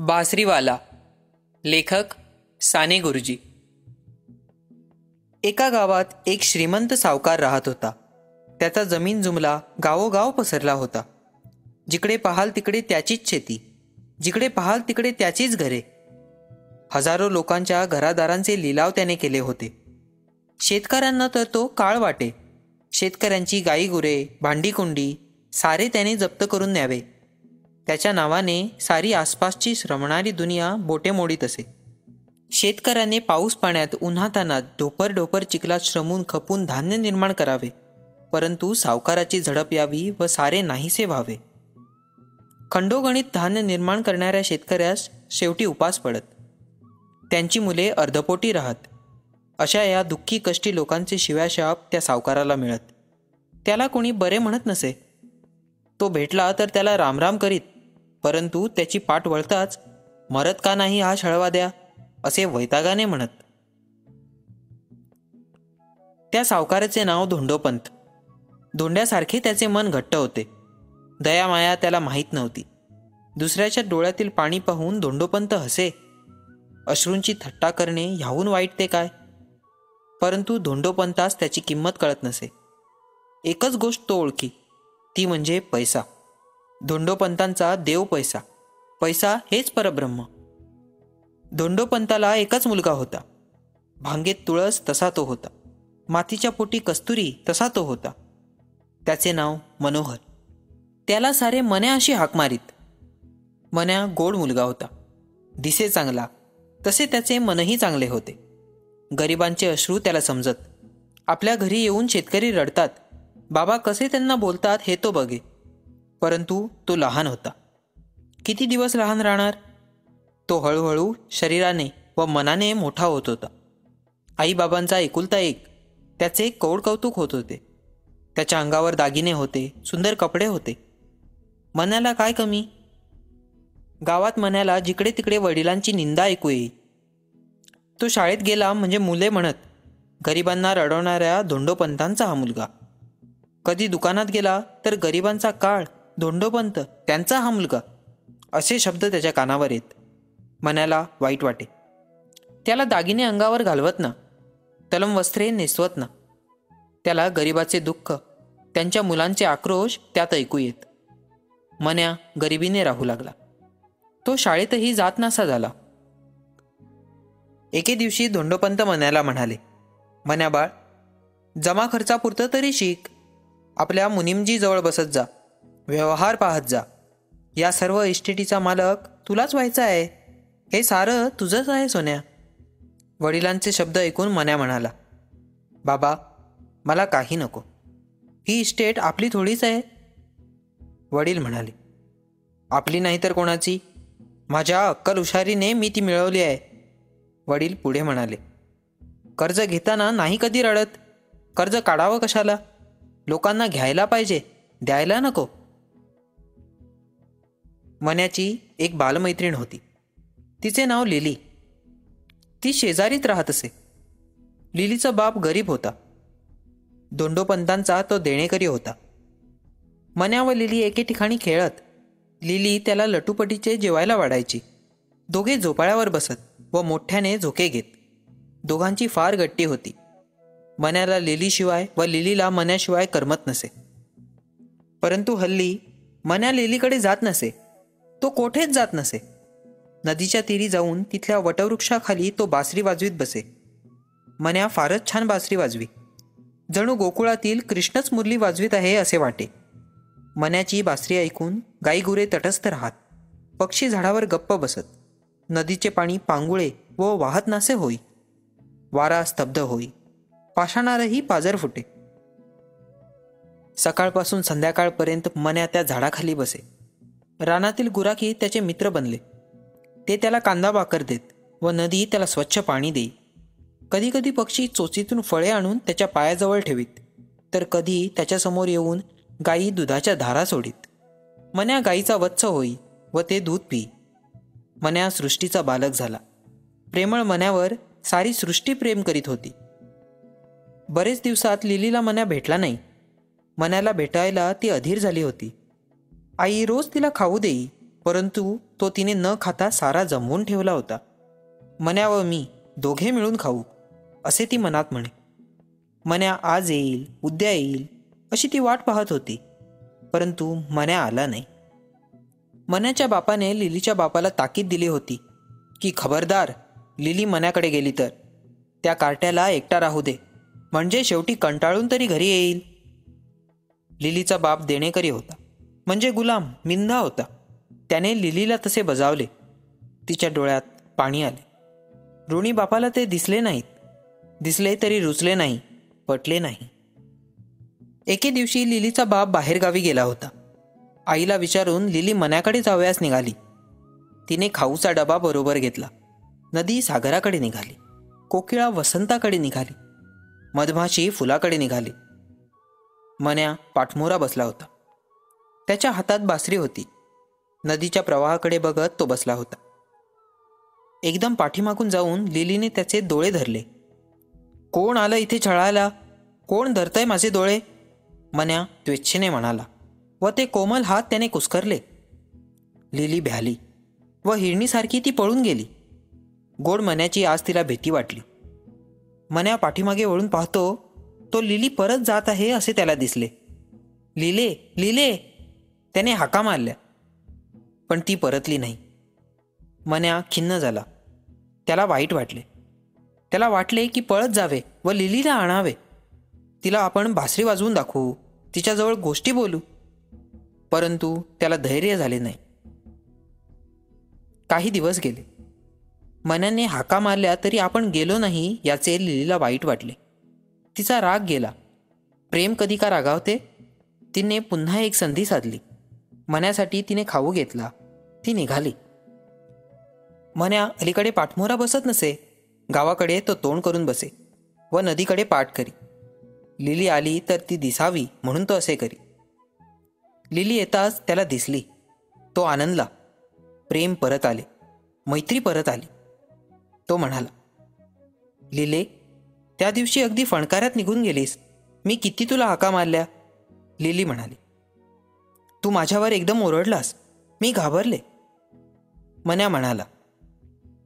बासरीवाला लेखक साने गुरुजी. एका गावात एक श्रीमंत सावकार राहत होता. त्याचा जमीन जुमला गावोगाव पसरला होता. जिकडे पाहाल तिकडे त्याचीच शेती जिकडे पाहाल तिकडे त्याचीच घरे. हजारो लोकांच्या घरादारांचे लिलाव त्याने केले होते. शेतकऱ्यांना तर तो काळ वाटे. शेतकऱ्यांची गाई गुरे भांडीकुंडी सारे त्याने जप्त करून न्यावे. त्याच्या नावाने सारी आसपासची श्रमणारी दुनिया बोटे मोडीत असे. शेतकऱ्याने पाऊस पाण्यात उन्हातानात ढोपर ढोपर चिखलात श्रमून खपून धान्य निर्माण करावे. परंतु सावकाराची झडप यावी व सारे नाहीसे व्हावे. खंडोगणित धान्य निर्माण करणाऱ्या शेतकऱ्यास शेवटी उपास पडत. त्यांची मुले अर्धपोटी राहत. अशा या दुःखी कष्टी लोकांचे शिव्याशाप त्या सावकाराला मिळत. त्याला कोणी बरे म्हणत नसे. तो भेटला तर त्याला रामराम करीत. परंतु त्याची पाठ वळताच मरत का नाही हा छळवा द्या असे वैतागाने म्हणत. त्या सावकाराचे नाव धोंडोपंत. धोंड्यासारखे त्याचे मन घट्ट होते. दयामाया त्याला माहीत नव्हती. दुसऱ्याच्या डोळ्यातील पाणी पाहून धोंडोपंत हसे. अश्रूंची थट्टा करणे ह्याहून वाईट ते काय? परंतु धोंडोपंतास त्याची किंमत कळत नसे. एकच गोष्ट तो ओळखी ती म्हणजे पैसा. धोंडोपंतांचा देव पैसा. पैसा हेच परब्रह्म. धोंडोपंताला एकच मुलगा होता. भांगेत तुळस तसा तो होता. मातीच्या पोटी कस्तुरी तसा तो होता. त्याचे नाव मनोहर. त्याला सारे मन्या अशी हाक मारीत. मन्या गोड मुलगा होता. दिसे चांगला. तसे त्याचे मनही चांगले होते. गरिबांचे अश्रू त्याला समजत. आपल्या घरी येऊन शेतकरी रडतात. बाबा कसे त्यांना बोलतात हे तो बघे. परंतु तो लहान होता. किती दिवस लहान राहणार? तो हळूहळू शरीराने व मनाने मोठा होत होता. आईबाबांचा एकुलता एक त्याचे कौड कौतुक होत होते. त्याच्या अंगावर दागिने होते सुंदर कपडे होते. मनाला काय कमी? गावात मनाला जिकडे तिकडे वडिलांची निंदा ऐकू येई तो शाळेत गेला म्हणजे मुले म्हणत गरिबांना रडवणाऱ्या धोंडोपंतांचा हा मुलगा. कधी दुकानात गेला तर गरिबांचा काळ धोंडोपंत त्यांचा हा मुलगा. असे शब्द त्याच्या कानावर येत. मनाला वाईट वाटे. त्याला दागिने अंगावर घालवत ना. तलम वस्त्रे नेसवत ना. त्याला गरिबाचे दुःख त्यांच्या मुलांचे आक्रोश त्यात ऐकू येत. मन्या गरिबीने राहू लागला. तो शाळेतही जात नासा झाला. एके दिवशी धोंडोपंत मन्याला म्हणाले मन्या बाळ जमा खर्चापुरतं तरी शिक. आपल्या मुनिमजी जवळ बसत जा. व्यवहार पाहत जा. या सर्व इस्टेटीचा मालक तुलाच व्हायचा आहे. हे सारं तुझंच आहे सोन्या. वडिलांचे शब्द ऐकून मन्या म्हणाला बाबा मला काही नको. ही इस्टेट आपली थोडीच आहे. वडील म्हणाले आपली नाही तर कोणाची? माझ्या अक्कल हुशारीने मी ती मिळवली आहे. वडील पुढे म्हणाले कर्ज घेताना नाही कधी रडत. कर्ज काढावं कशाला? लोकांना घ्यायला पाहिजे द्यायला नको. मन्याची एक बालमैत्रीण होती. तिचे नाव लिली. ती शेजारीत राहत असे लिलीचा बाप गरीब होता. दोंडोपंतांचा तो देणेकरी होता. मन्या व लिली एके ठिकाणी खेळत. लिली त्याला लटूपटीचे जेवायला वाढायची. दोघे झोपाळ्यावर बसत व मोठ्याने झोके घेत. दोघांची फार गट्टी होती. मन्याला लिलीशिवाय व लिलीला मन्याशिवाय करमत नसे. परंतु हल्ली मन्या लिलीकडे जात नसे. तो कोठेच जात नसे. नदीच्या तीरी जाऊन तिथल्या वटवृक्षाखाली तो बासरी वाजवीत बसे. मन्या फारच छान बासरी वाजवी. जणू गोकुळातील कृष्णच मुरली वाजवीत आहे असे वाटे. मन्याची बासरी ऐकून गाईगुरे तटस्थ राहत. पक्षी झाडावर गप्प बसत. नदीचे पाणी पांगुळे व वाहत नासे होई. वारा स्तब्ध होई. पाषाणारही पाजर फुटे. सकाळपासून संध्याकाळपर्यंत मन्या त्या झाडाखाली बसे. रानातील गुराखी त्याचे मित्र बनले. ते त्याला कांदा बाकर देत व नदी त्याला स्वच्छ पाणी देई. कधीकधी पक्षी चोचीतून फळे आणून त्याच्या पायाजवळ ठेवीत. तर कधी त्याच्यासमोर येऊन गायी दुधाच्या धारा सोडीत. मन्या गाईचा वत्स होई व ते दूध पी. मन्या सृष्टीचा बालक झाला. प्रेमळ मन्यावर सारी सृष्टी प्रेम करीत होती. बरेच दिवसात लिलीला मन्या भेटला नाही. मन्याला भेटायला ती अधीर झाली होती. आई रोज तिला खाऊ देई परंतु तो तिने न खाता सारा जमवून ठेवला होता. मन्या व मी दोघे मिळून खाऊ असे ती मनात म्हणे. मन्या आज येईल उद्या येईल अशी ती वाट पाहत होती परंतु मन्या आला नाही. मन्याच्या बापाने लिलीच्या बापाला ताकीद दिली होती की खबरदार लिली मन्याकडे गेली तर. त्या कार्ट्याला एकटा राहू दे म्हणजे शेवटी कंटाळून तरी घरी येईल. लिलीचा बाप देणेकरी होता. म्हणजे गुलाम मिंधा होता. त्याने लिलीला तसे बजावले. तिच्या डोळ्यात पाणी आले. ऋणी बापाला ते दिसले नाहीत. दिसले तरी रुचले नाही पटले नाही. एके दिवशी लिलीचा बाप बाहेरगावी गेला होता. आईला विचारून लिली मन्याकडे जावयास निघाली. तिने खाऊचा डबा बरोबर घेतला. नदी सागराकडे निघाली. कोकिळा वसंताकडे निघाली. मधमाशी फुलाकडे निघाली. मन्या पाठमोरा बसला होता. त्याच्या हातात बासरी होती. नदीच्या प्रवाहाकडे बघत तो बसला होता. एकदम पाठीमागून जाऊन लिलीने त्याचे डोळे धरले. कोण आलं इथे छळायला? कोण धरतंय माझे डोळे? मन्या त्वेच्छेने म्हणाला. व ते कोमल हात त्याने कुस्करले. लिली भ्याली व हिरणीसारखी ती पळून गेली. गोड मन्याची आज तिला भीती वाटली. मन्या पाठीमागे वळून पाहतो तो लिली परत जात आहे असे त्याला दिसले. लिले लिले त्याने हाका मारल्या. पण ती परतली नाही. मन्या खिन्न झाला. त्याला वाईट वाटले. त्याला वाटले की पळत जावे व लिलीला आणावे. तिला आपण भासरी वाजवून दाखवू. तिच्याजवळ गोष्टी बोलू. परंतु त्याला धैर्य झाले नाही. काही दिवस गेले. मनाने हाका मारल्या तरी आपण गेलो नाही याचे लिलीला वाईट वाटले. तिचा राग गेला. प्रेम कधी का रागावते? तिने पुन्हा एक संधी साधली. मन्यासाठी तिने खाऊ घेतला. ती निघाली. मन्या अलीकडे पाठमोरा बसत नसे. गावाकडे तो तोंड करून बसे व नदीकडे पाठ करी. लिली आली तर ती दिसावी म्हणून तो असे करी. लिली येताच त्याला दिसली. तो आनंदला. प्रेम परत आले. मैत्री परत आली. तो म्हणाला लिले त्या दिवशी अगदी फणकाऱ्यात निघून गेलीस. मी किती तुला हाका मारल्या? लिली म्हणाली तू माझ्यावर एकदम ओरडलास. मी घाबरले. मन्या म्हणाला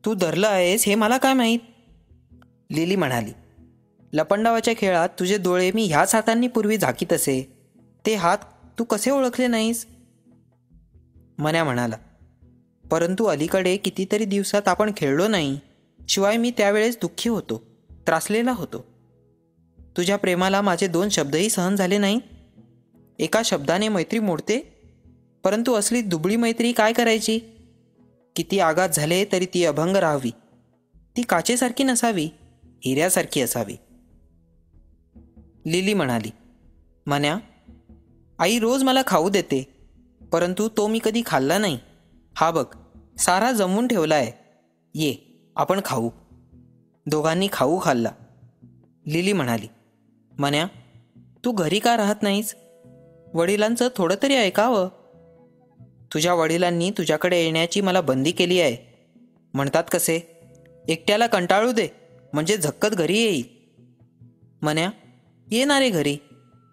तू धरलं आहेस हे मला काय माहीत? लिली म्हणाली लपंडावाच्या खेळात तुझे डोळे मी ह्याच हातांनी पूर्वी झाकीत असे. ते हात तू कसे ओळखले नाहीस? मन्या म्हणाला परंतु अलीकडे कितीतरी दिवसात आपण खेळलो नाही. शिवाय मी त्यावेळेस दुःखी होतो त्रासलेला होतो. तुझ्या प्रेमाला माझे दोन शब्दही सहन झाले नाही एका शब्दाने मैत्री मोडते? परंतु असली दुबळी मैत्री काय करायची? किती आघात झाले तरी ती अभंग राहावी. ती काचेसारखी नसावी हिऱ्यासारखी असावी. लिली म्हणाली म्हण्या आई रोज मला खाऊ देते परंतु तो मी कधी खाल्ला नाही. हा बघ सारा जमवून ठेवला आहे ये आपण खाऊ. दोघांनी खाऊ खाल्ला. लिली म्हणाली म्हण्या तू घरी का राहत नाहीस? वडिलांचं थोडं तरी ऐकावं. तुझ्या वडिलांनी तुझ्याकडे येण्याची मला बंदी केली आहे. म्हणतात कसे? एकट्याला कंटाळू दे म्हणजे झक्कत घरी येईल. मन्या येणारे घरी.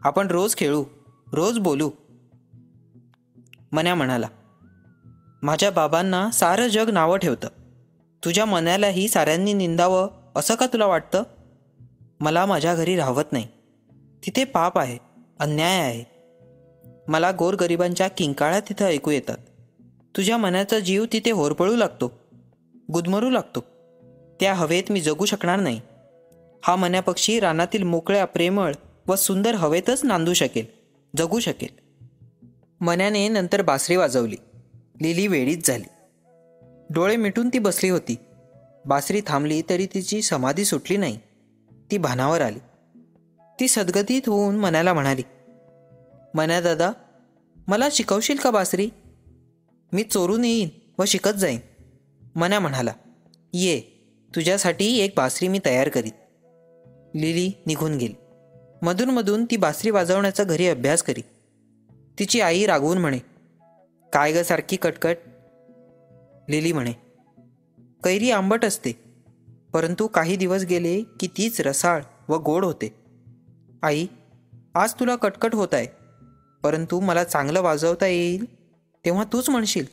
आपण रोज खेळू रोज बोलू. मन्या म्हणाला माझ्या बाबांना सारं जग नावं ठेवतं. तुझ्या मनालाही साऱ्यांनी निंदावं असं का तुला वाटतं? मला माझ्या घरी राहवत नाही. तिथे पाप आहे अन्याय आहे. मला गोरगरिबांच्या किंकाळ्या तिथं ऐकू येतात. तुझ्या मनाचा जीव तिथे होरपळू लागतो. गुदमरू लागतो. त्या हवेत मी जगू शकणार नाही. हा मन्यापक्षी रानातील मोकळ्या प्रेमळ व सुंदर हवेतच नांदू शकेल जगू शकेल. मन्याने नंतर बासरी वाजवली. लिली वेळीच झाली. डोळे मिटून ती बसली होती. बासरी थांबली तरी तिची समाधी सुटली नाही. ती भानावर आली. ती सद्गतीत होऊन मनाला म्हणाली मन्या दादा मला शिकवशील का बासरी? मी चोरून येईन व शिकत जाईन. मन्या म्हणाला ये तुझ्यासाठी एक बासरी मी तयार करीत लिली निघून गेली. मधूनमधून ती बासरी वाजवण्याचा घरी अभ्यास करी. तिची आई रागवून म्हणे काय ग सारखी कटकट? लिली म्हणे कैरी आंबट असते परंतु काही दिवस गेले की तीच रसाळ व गोड होते. आई आज तुला कटकट होत आहे. परंतु मला चांगलं वाजवता येईल तेव्हा तूच म्हणशील.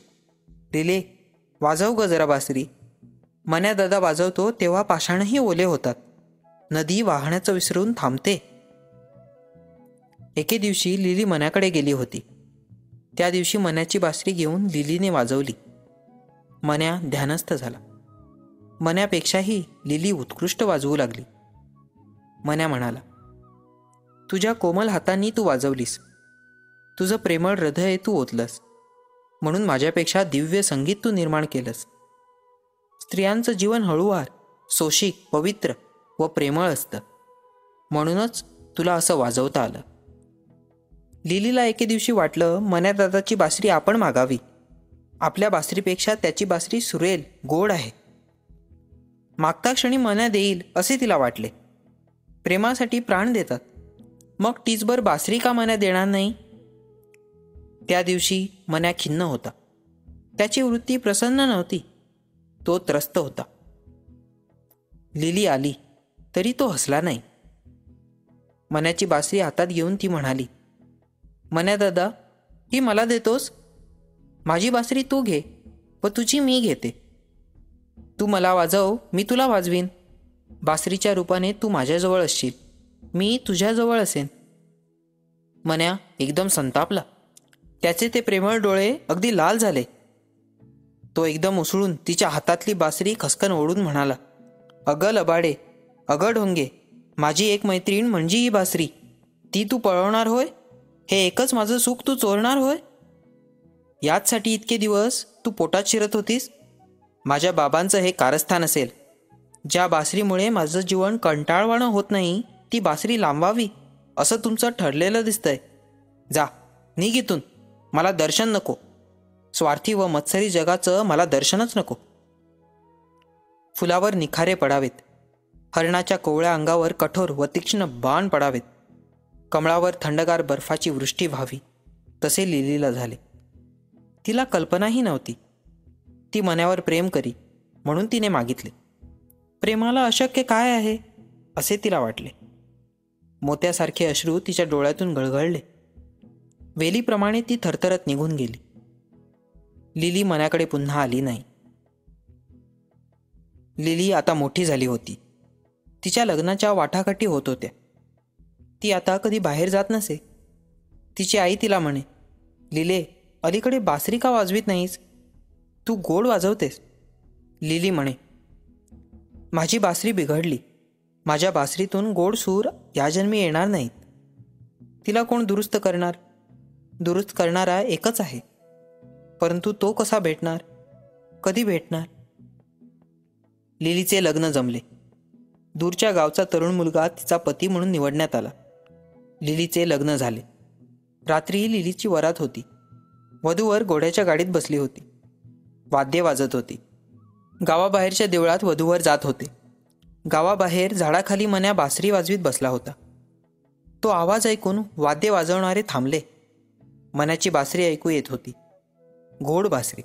लिले वाजव ग जरा बासरी. मन्या दादा वाजवतो तेव्हा पाषाणही ओले होतात. नदी वाहण्याचं विसरून थांबते. एके दिवशी लिली मन्याकडे गेली होती. त्या दिवशी मन्याची बासरी घेऊन लिलीने वाजवली. मन्या ध्यानस्थ झाला. मन्यापेक्षाही लिली उत्कृष्ट वाजवू लागली. मन्या म्हणाला तुझ्या कोमल हातांनी तू वाजवलीस. तुझं प्रेमळ हृदय तू ओतलंस. म्हणून माझ्यापेक्षा दिव्य संगीत तू निर्माण केलंस. स्त्रियांचं जीवन हळूवार सोशिक पवित्र व प्रेमळ असतं. म्हणूनच तुला असं वाजवता आलं. लिलीला एके दिवशी वाटलं मन्यादादाची बासरी आपण मागावी. आपल्या बासरीपेक्षा त्याची बासरी सुरेल गोड आहे. मागता क्षणी मन्या देईल असे तिला वाटले. प्रेमासाठी प्राण देतात. मग टीचभर बासरी का मन्या देणार नाही? त्या दिवशी मन्या खिन्न होता. त्याची वृत्ती प्रसन्न नव्हती. तो त्रस्त होता. लिली आली तरी तो हसला नाही. मन्याची बासरी हातात घेऊन ती म्हणाली मन्या दादा ही मला देतोस? माझी बासरी तू घे व तुझी मी घेते. तू मला वाजव मी तुला वाजवीन. बासरीच्या रूपाने तू माझ्याजवळ असशील मी तुझ्याजवळ असेन. मन्या एकदम संतापला. त्याचे ते प्रेमळ डोळे अगदी लाल झाले. तो एकदम उसळून तिच्या हातातली बासरी खसकन ओढून म्हणाला अगं लबाडे अगं ढोंगे माझी एक मैत्रीण म्हणजे ही बासरी. ती तू पळवणार होय? हे एकच माझं सुख तू चोरणार होय? याचसाठी इतके दिवस तू पोटात शिरत होतीस? माझ्या बाबांचं हे कारस्थान असेल. ज्या बासरीमुळे माझं जीवन कंटाळवाणं होत नाही ती बासरी लांबवावी असं तुमचं ठरलेलं दिसतंय. जा निघ इथून. मला दर्शन नको. स्वार्थी व मत्सरी जगाचं मला दर्शनच नको. फुलावर निखारे पडावेत. हरणाच्या कोवळ्या अंगावर कठोर व तीक्ष्ण बाण पडावेत. कमळावर थंडगार बर्फाची वृष्टी व्हावी तसे लिलीला झाले. तिला कल्पनाही नव्हती. ती मनावर प्रेम करी म्हणून तिने मागितले. प्रेमाला अशक्य काय आहे? असे तिला वाटले. मोत्यासारखे अश्रू तिच्या डोळ्यातून गळगळले. वेलीप्रमाणे ती थरथरत निघून गेली. लिली मनाकडे पुन्हा आली नाही. लिली आता मोठी झाली होती. तिच्या लग्नाच्या वाटाघाटी होत होत्या. ती आता कधी बाहेर जात नसे. तिची आई तिला म्हणे लिले अलीकडे बासरी का वाजवीत नाहीस? तू गोड वाजवतेस. लिली म्हणे माझी बासरी बिघडली. माझ्या बासरीतून गोड सूर या जन्मी येणार नाहीत. तिला कोण दुरुस्त करणार? दुरुस्त करणारा एकच आहे. परंतु तो कसा भेटणार? कधी भेटणार? लिलीचे लग्न जमले. दूरच्या गावचा तरुण मुलगा तिचा पती म्हणून निवडण्यात आला. लिलीचे लग्न झाले. रात्रीही लिलीची वरात होती. वधूवर घोड्याच्या गाडीत बसली होती. वाद्य वाजत होती. गावाबाहेरच्या देवळात वधूवर जात होते. गावाबाहेर झाडाखाली मन्या बासरी वाजवीत बसला होता. तो आवाज ऐकून वाद्य वाजवणारे थांबले. मनाची बासरी ऐकू येत होती. गोड बासरी.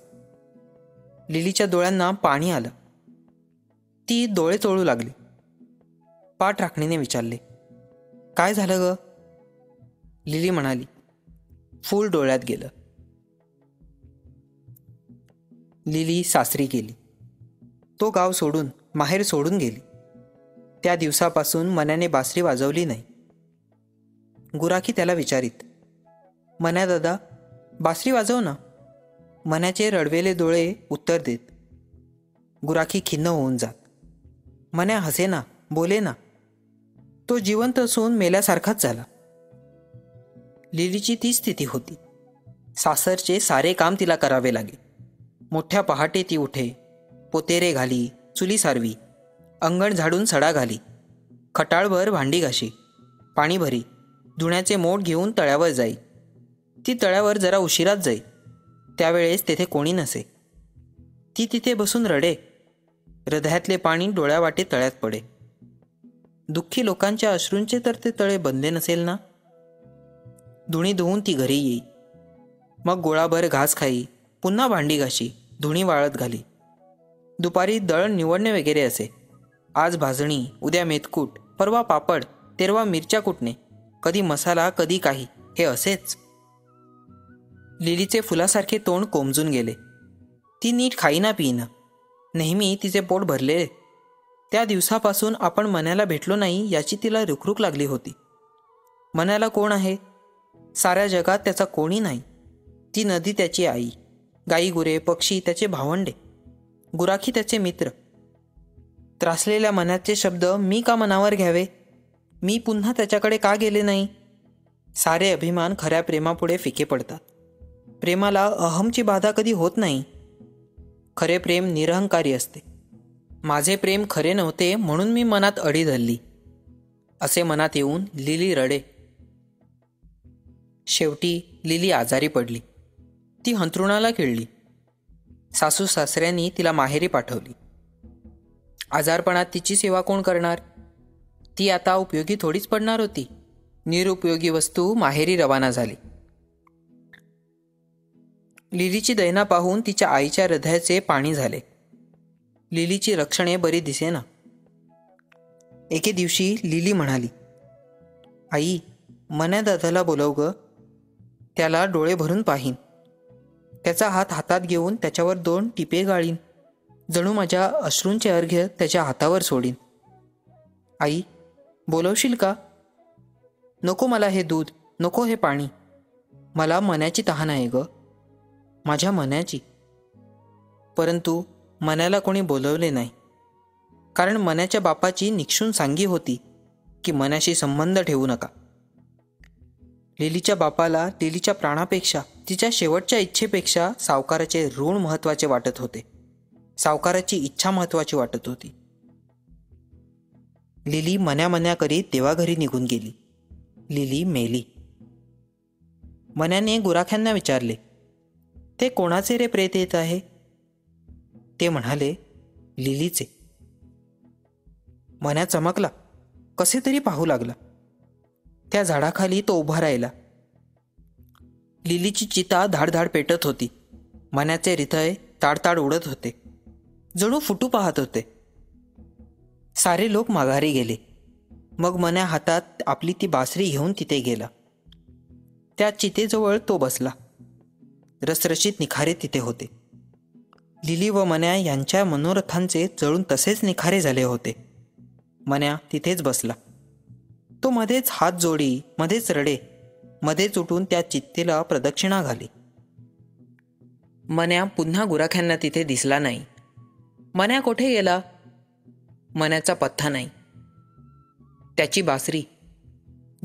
लिलीच्या डोळ्यांना पाणी आलं. ती डोळे चोळू लागली. पाठ राखणीने विचारले काय झालं ग? लिली म्हणाली फूल डोळ्यात गेलं. लिली सासरी गेली. तो गाव सोडून माहेर सोडून गेली. त्या दिवसापासून मनाने बासरी वाजवली नाही. गुराखी त्याला विचारित मन्या दादा बासरी वाजव ना. मनाचे रडवेले डोळे उत्तर देत. गुराखी खिन्न होऊन जात. मन्या हसे ना बोले ना. तो जिवंत असून मेल्यासारखाच झाला. लिलीची ती स्थिती होती. सासरचे सारे काम तिला करावे लागे. मोठ्या पहाटे ती उठे पोतेरे घाली चुली सारवी अंगण झाडून सडा घाली खटाळभर भांडी घाशी पाणी भरी धुण्याचे मोठ घेऊन तळ्यावर जाई. ती तळ्यावर जरा उशिरात जाई. त्यावेळेस तेथे कोणी नसे. ती तिथे बसून रडे. हृदयातले पाणी डोळ्यावाटे तळ्यात पडे. दुःखी लोकांच्या अश्रूंचे तर ते तळे बनले नसेल ना? धुणी धुवून ती घरी येई. मग गोळाभर घास खाई पुन्हा भांडी घाशी धुणी वाळत घाली. दुपारी दळण निवडणे वगैरे असे. आज भाजणी उद्या मेथकूट परवा पापड तेरवा मिरच्या कुटणे. कधी मसाला कधी काही हे असेच. लिलीचे फुलासारखे तोंड कोमजून गेले. ती नीट खाईना पिईना. नेहमी तिचे पोट भरले. त्या दिवसापासून आपण मनाला भेटलो नाही याची तिला रुखरुख लागली होती. मनाला कोण आहे? साऱ्या जगात त्याचा कोणी नाही. ती नदी त्याची आई गाई गुरे पक्षी त्याचे भावंडे गुराखी त्याचे मित्र. त्रासलेल्या मनाचे शब्द मी का मनावर घ्यावे? मी पुन्हा त्याच्याकडे का गेले नाही? सारे अभिमान खऱ्या प्रेमापुढे फिके पडतात. प्रेमाला अहमची बाधा कधी होत नाही. खरे प्रेम निरहंकारी असते. माझे प्रेम खरे नव्हते म्हणून मी मनात अडी धरली. असे मनात येऊन लिली रडे. शेवटी लिली आजारी पडली. ती हंतरुणाला खेळली सासू सासऱ्यांनी तिला माहेरी पाठवली. आजारपणात तिची सेवा कोण करणार? ती आता उपयोगी थोडीच पडणार होती. निरुपयोगी वस्तू माहेरी रवाना झाली. लिलीची दैना पाहून तिच्या आईच्या हृदयाचे पाणी झाले. लिलीची रक्षणे बरी दिसेना. एके दिवशी लिली म्हणाली आई मन्या दादाला बोलव ग. त्याला डोळे भरून पाहीन. त्याचा हात हातात घेऊन त्याच्यावर दोन टिपे गाळीन. जणू माझ्या अश्रूंचे अर्घ्य त्याच्या हातावर सोडीन. आई बोलवशील का? नको मला हे दूध नको हे पाणी. मला मनाची तहान आहे ग. माझ्या मनाची. परंतु मनाला कोणी बोलवले नाही. कारण मनाच्या बापाची निक्षून सांगी होती की मनाशी संबंध ठेवू नका. लिलीच्या बापाला लिलीच्या प्राणापेक्षा तिच्या शेवटच्या इच्छेपेक्षा सावकाराचे ऋण महत्त्वाचे वाटत होते. सावकाराची इच्छा महत्वाची वाटत होती. लिली मन्या मन्या करीत देवाघरी निघून गेली. लिली मेली. मन्याने गुराख्यांना विचारले ते कोणाचे रे प्रेत येत आहे? ते म्हणाले लिलीचे. मन्या चमकला. कसे तरी पाहू लागला. त्या झाडाखाली तो उभा राहिला. लिलीची चिता धाडधाड पेटत होती. मन्याचे हृदय ताडताड उडत होते. जणू फुटू पाहत होते. सारे लोक माघारी गेले. मग मन्या हातात आपली ती बासरी घेऊन तिथे गेला. त्या चितेजवळ तो बसला. रसरशीत निखारे तिथे होते. लिली व मन्या यांच्या मनोरथांचे जळून तसेच निखारे झाले होते. मन्या तिथेच बसला. तो मध्येच हात जोडी मध्येच रडे मध्येच उठून त्या चित्तेला प्रदक्षिणा घाली. मन्या पुन्हा गुराख्यांना तिथे दिसला नाही. मन्या कोठे गेला? मन्याचा पत्ता नाही. त्याची बासरी.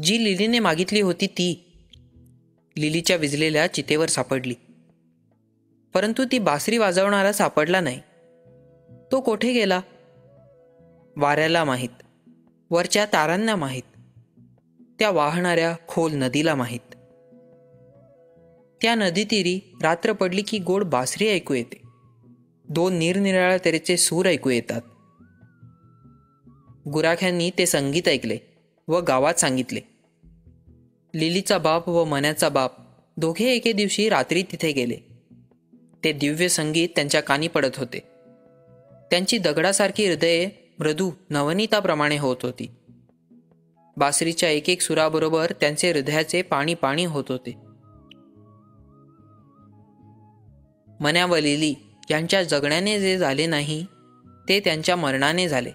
जी लिलीने मागितली होती ती. लिलीच्या विजलेल्या चितेवर सापडली. परंतु ती बासरी वाजवणारा सापडला नाही. तो कोठे गेला? वाऱ्याला माहीत. वरच्या तारांना माहीत. त्या वाहणाऱ्या खोल नदीला माहीत. त्या नदीतीरी रात्र पडली की गोड बासरी ऐकू येते. दोन निरनिराळ्या तऱ्हेचे सूर ऐकू येतात. गुराख्यांनी ते संगीत ऐकले व गावात सांगितले. लिलीचा बाप व मन्याचा बाप दोघे एके दिवशी रात्री तिथे गेले. ते दिव्य संगीत त्यांच्या कानी पडत होते. त्यांची दगडासारखी हृदये मृदू नवनीताप्रमाणे होत होती. बासरीच्या एक एक सुराबरोबर त्यांचे हृदयाचे पाणी पाणी होत होते. मन्या यांच्या जगण्याने जे झाले नाही ते त्यांच्या मरणाने झाले.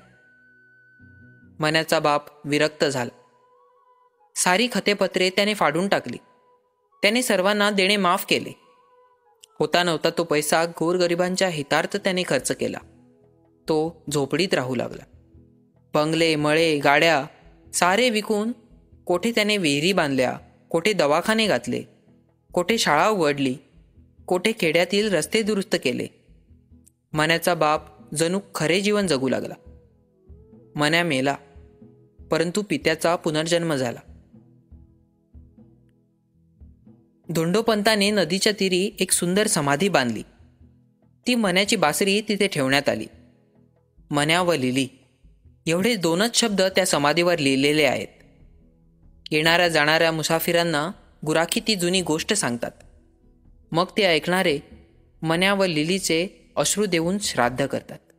मन्याचा बाप विरक्त झाला. सारी खतेपत्रे त्याने फाडून टाकली. त्याने सर्वांना देणे माफ केले. होता नव्हता तो पैसा गोरगरिबांच्या हितार्थ त्याने खर्च केला. तो झोपडीत राहू लागला. बंगले मळे गाड्या सारे विकून कोठे त्याने विहिरी बांधल्या कोठे दवाखाने घातले कोठे शाळा उघडली कोठे खेड्यातील रस्ते दुरुस्त केले. मन्याचा बाप जणू खरे जीवन जगू लागला. मन्या मेला परंतु पित्याचा पुनर्जन्म झाला. धोंडोपंताने नदीच्या तीरी एक सुंदर समाधी बांधली. ती मन्याची बासरी तिथे ठेवण्यात आली. मन्या व लिली एवढे दोनच शब्द त्या समाधीवर लिहिलेले आहेत. येणाऱ्या जाणाऱ्या मुसाफिरांना गुराखी ती जुनी गोष्ट सांगतात. मग ते ऐकणारे मन्या व लिलीचे अश्रू देऊन श्राद्ध करतात.